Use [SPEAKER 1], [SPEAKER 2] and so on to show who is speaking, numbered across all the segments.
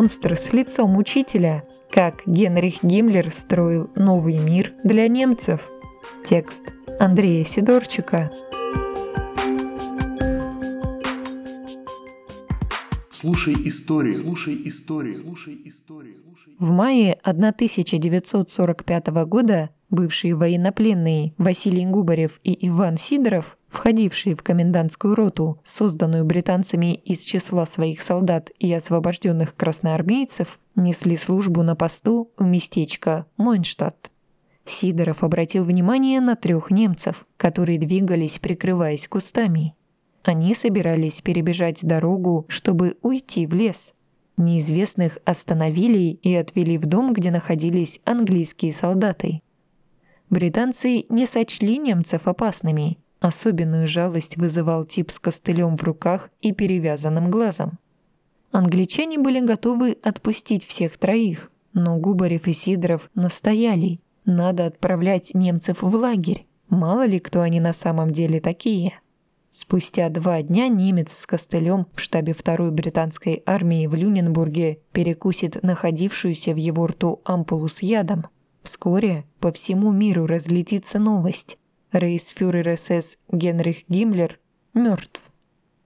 [SPEAKER 1] монстр с лицом учителя. Как Генрих Гиммлер строил новый мир для немцев. Текст Андрея Сидорчика.
[SPEAKER 2] Слушай истории, слушай истории, слушай слушай.
[SPEAKER 1] В мае 1945 года бывшие военнопленные Василий Губарев и Иван Сидоров, входившие в комендантскую роту, созданную британцами из числа своих солдат и освобожденных красноармейцев, несли службу на посту в местечко Мойнштадт. Сидоров обратил внимание на трех немцев, которые двигались, прикрываясь кустами. Они собирались перебежать дорогу, чтобы уйти в лес. Неизвестных остановили и отвели в дом, где находились английские солдаты. Британцы не сочли немцев опасными. Особенную жалость вызывал тип с костылем в руках и перевязанным глазом. Англичане были готовы отпустить всех троих, но Губарев и Сидоров настояли. Надо отправлять немцев в лагерь. Мало ли кто они на самом деле такие. Спустя два дня немец с костылем в штабе второй британской армии в Люненбурге перекусит находившуюся в его рту ампулу с ядом. Вскоре по всему миру разлетится новость. Рейсфюрер СС Генрих Гиммлер мертв.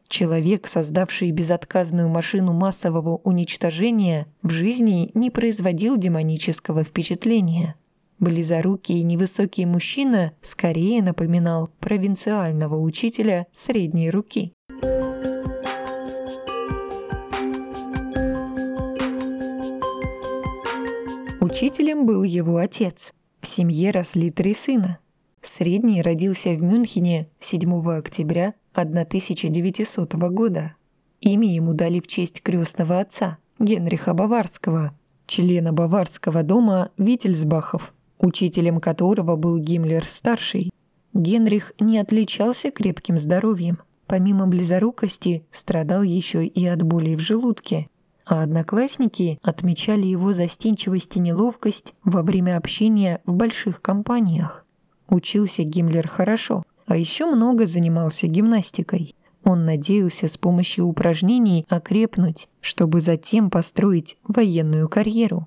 [SPEAKER 1] Человек, создавший безотказную машину массового уничтожения, в жизни не производил демонического впечатления. Близорукий и невысокий мужчина скорее напоминал провинциального учителя средней руки. Учителем был его отец. В семье росли три сына. Средний родился в Мюнхене 7 октября 1900 года. Имя ему дали в честь крестного отца Генриха Баварского, члена Баварского дома Виттельсбахов, учителем которого был Гиммлер-старший. Генрих не отличался крепким здоровьем. Помимо близорукости, страдал еще и от болей в желудке. А одноклассники отмечали его застенчивость и неловкость во время общения в больших компаниях. Учился Гиммлер хорошо, а еще много занимался гимнастикой. Он надеялся с помощью упражнений окрепнуть, чтобы затем построить военную карьеру.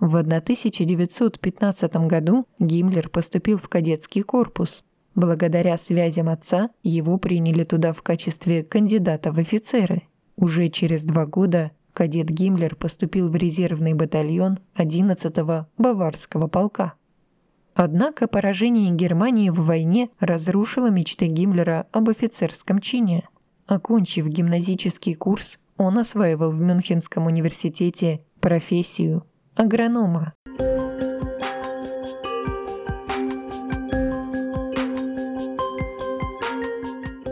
[SPEAKER 1] В 1915 году Гиммлер поступил в кадетский корпус. Благодаря связям отца его приняли туда в качестве кандидата в офицеры. Уже через два года кадет Гиммлер поступил в резервный батальон 11-го Баварского полка. Однако поражение Германии в войне разрушило мечты Гиммлера об офицерском чине. Окончив гимназический курс, он осваивал в Мюнхенском университете профессию агронома.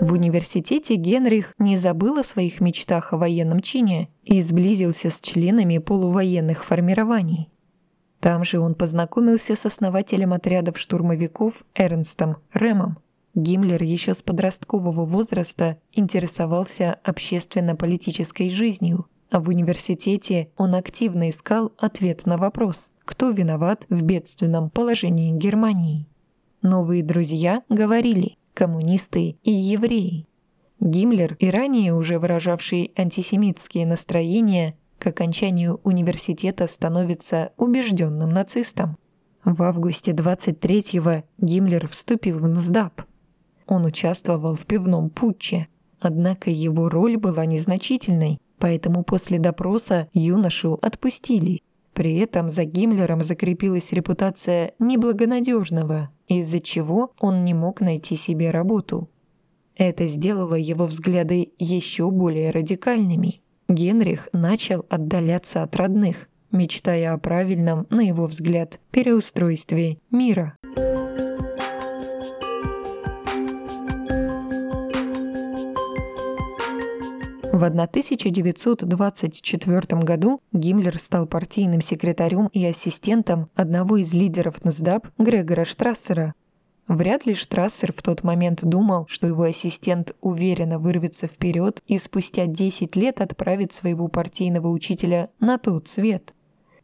[SPEAKER 1] В университете Генрих не забыл о своих мечтах о военном чине и сблизился с членами полувоенных формирований. Там же он познакомился с основателем отрядов штурмовиков Эрнстом Рэмом. Гиммлер еще с подросткового возраста интересовался общественно-политической жизнью а в университете он активно искал ответ на вопрос, кто виноват в бедственном положении Германии. Новые друзья говорили «коммунисты и евреи». Гиммлер и ранее уже выражавший антисемитские настроения к окончанию университета становится убежденным нацистом. В августе 23-го Гиммлер вступил в НСДАП. Он участвовал в пивном путче, однако его роль была незначительной, поэтому после допроса юношу отпустили. При этом за Гиммлером закрепилась репутация неблагонадежного, из-за чего он не мог найти себе работу. Это сделало его взгляды еще более радикальными. Генрих начал отдаляться от родных, мечтая о правильном, на его взгляд, переустройстве мира. В 1924 году Гиммлер стал партийным секретарем и ассистентом одного из лидеров НСДАП Грегора Штрассера. Вряд ли Штрассер в тот момент думал, что его ассистент уверенно вырвется вперед и спустя 10 лет отправит своего партийного учителя на тот свет.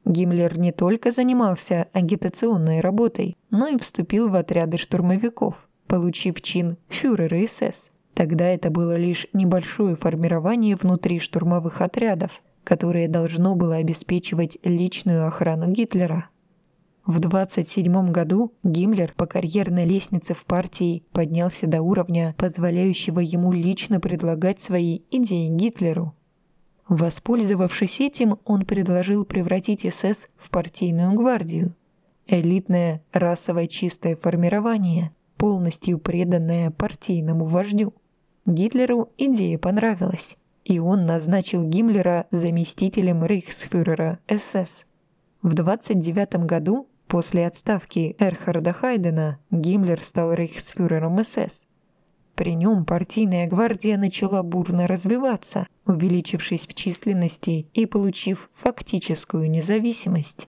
[SPEAKER 1] Гиммлер не только занимался агитационной работой, но и вступил в отряды штурмовиков, получив чин фюрера СС – Тогда это было лишь небольшое формирование внутри штурмовых отрядов, которое должно было обеспечивать личную охрану Гитлера. В 27 году Гиммлер по карьерной лестнице в партии поднялся до уровня, позволяющего ему лично предлагать свои идеи Гитлеру. Воспользовавшись этим, он предложил превратить СС в партийную гвардию. Элитное расово чистое формирование, полностью преданное партийному вождю. Гитлеру идея понравилась, и он назначил Гиммлера заместителем рейхсфюрера СС. В 29 году, после отставки Эрхарда Хайдена, Гиммлер стал рейхсфюрером СС. При нем партийная гвардия начала бурно развиваться, увеличившись в численности и получив фактическую независимость.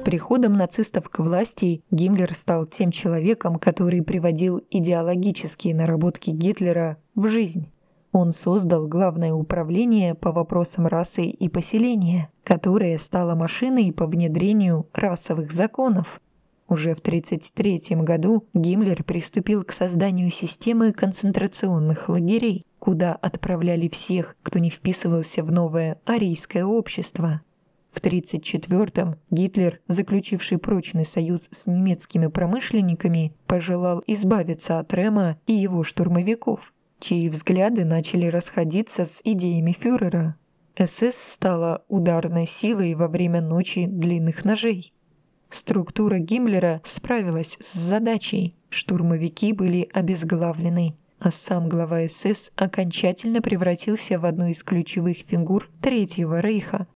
[SPEAKER 1] С приходом нацистов к власти Гиммлер стал тем человеком, который приводил идеологические наработки Гитлера в жизнь. Он создал Главное управление по вопросам расы и поселения, которое стало машиной по внедрению расовых законов. Уже в 1933 году Гиммлер приступил к созданию системы концентрационных лагерей, куда отправляли всех, кто не вписывался в новое арийское общество. В 1934-м Гитлер, заключивший прочный союз с немецкими промышленниками, пожелал избавиться от Рема и его штурмовиков, чьи взгляды начали расходиться с идеями фюрера. СС стала ударной силой во время ночи длинных ножей. Структура Гиммлера справилась с задачей, штурмовики были обезглавлены, а сам глава СС окончательно превратился в одну из ключевых фигур Третьего Рейха.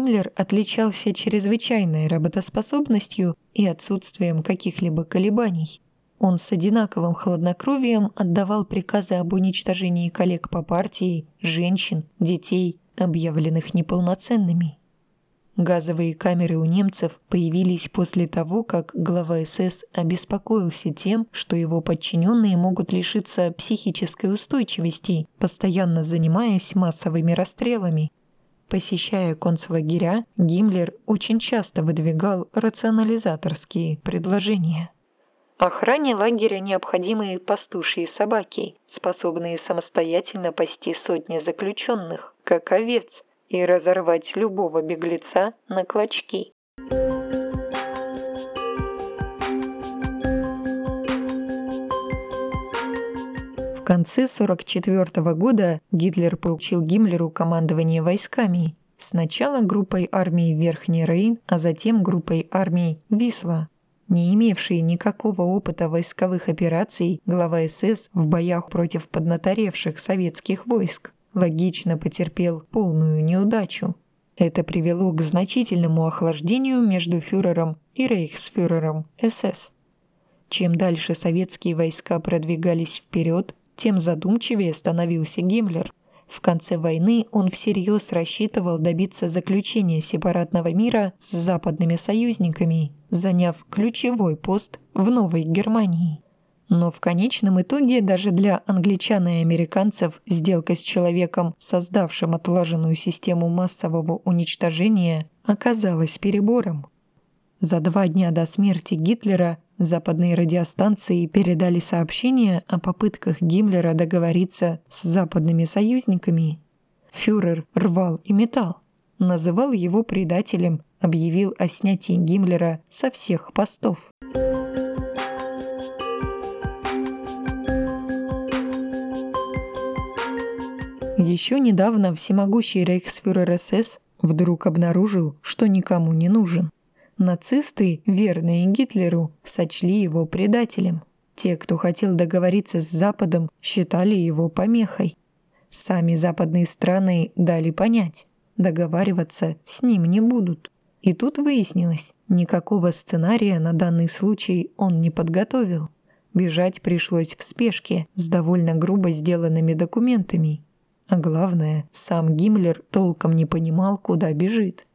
[SPEAKER 1] Гиммлер отличался чрезвычайной работоспособностью и отсутствием каких-либо колебаний. Он с одинаковым хладнокровием отдавал приказы об уничтожении коллег по партии, женщин, детей, объявленных неполноценными. Газовые камеры у немцев появились после того, как глава СС обеспокоился тем, что его подчиненные могут лишиться психической устойчивости, постоянно занимаясь массовыми расстрелами, Посещая концлагеря, Гиммлер очень часто выдвигал рационализаторские предложения. Охране лагеря необходимы пастушьи собаки, способные самостоятельно пасти сотни заключенных, как овец, и разорвать любого беглеца на клочки. Конце 1944 года Гитлер поручил Гиммлеру командование войсками. Сначала группой армий Верхний Рейн, а затем группой армий Висла. Не имевший никакого опыта войсковых операций, глава СС в боях против поднаторевших советских войск логично потерпел полную неудачу. Это привело к значительному охлаждению между фюрером и рейхсфюрером СС. Чем дальше советские войска продвигались вперед, тем задумчивее становился Гиммлер. В конце войны он всерьез рассчитывал добиться заключения сепаратного мира с западными союзниками, заняв ключевой пост в Новой Германии. Но в конечном итоге даже для англичан и американцев сделка с человеком, создавшим отлаженную систему массового уничтожения, оказалась перебором. За два дня до смерти Гитлера Западные радиостанции передали сообщение о попытках Гиммлера договориться с западными союзниками. Фюрер рвал и метал, называл его предателем, объявил о снятии Гиммлера со всех постов. Еще недавно всемогущий рейхсфюрер СС вдруг обнаружил, что никому не нужен. Нацисты, верные Гитлеру, сочли его предателем. Те, кто хотел договориться с Западом, считали его помехой. Сами западные страны дали понять, договариваться с ним не будут. И тут выяснилось, никакого сценария на данный случай он не подготовил. Бежать пришлось в спешке с довольно грубо сделанными документами. А главное, сам Гиммлер толком не понимал, куда бежит.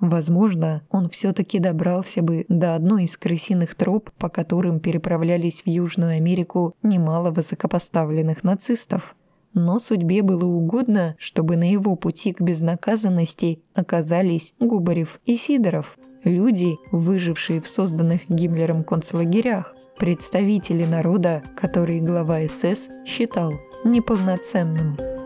[SPEAKER 1] Возможно, он все-таки добрался бы до одной из крысиных троп, по которым переправлялись в Южную Америку немало высокопоставленных нацистов. но судьбе было угодно, чтобы на его пути к безнаказанности оказались Губарев и Сидоров. Люди, выжившие в созданных Гиммлером концлагерях, представители народа, который глава СС считал неполноценным.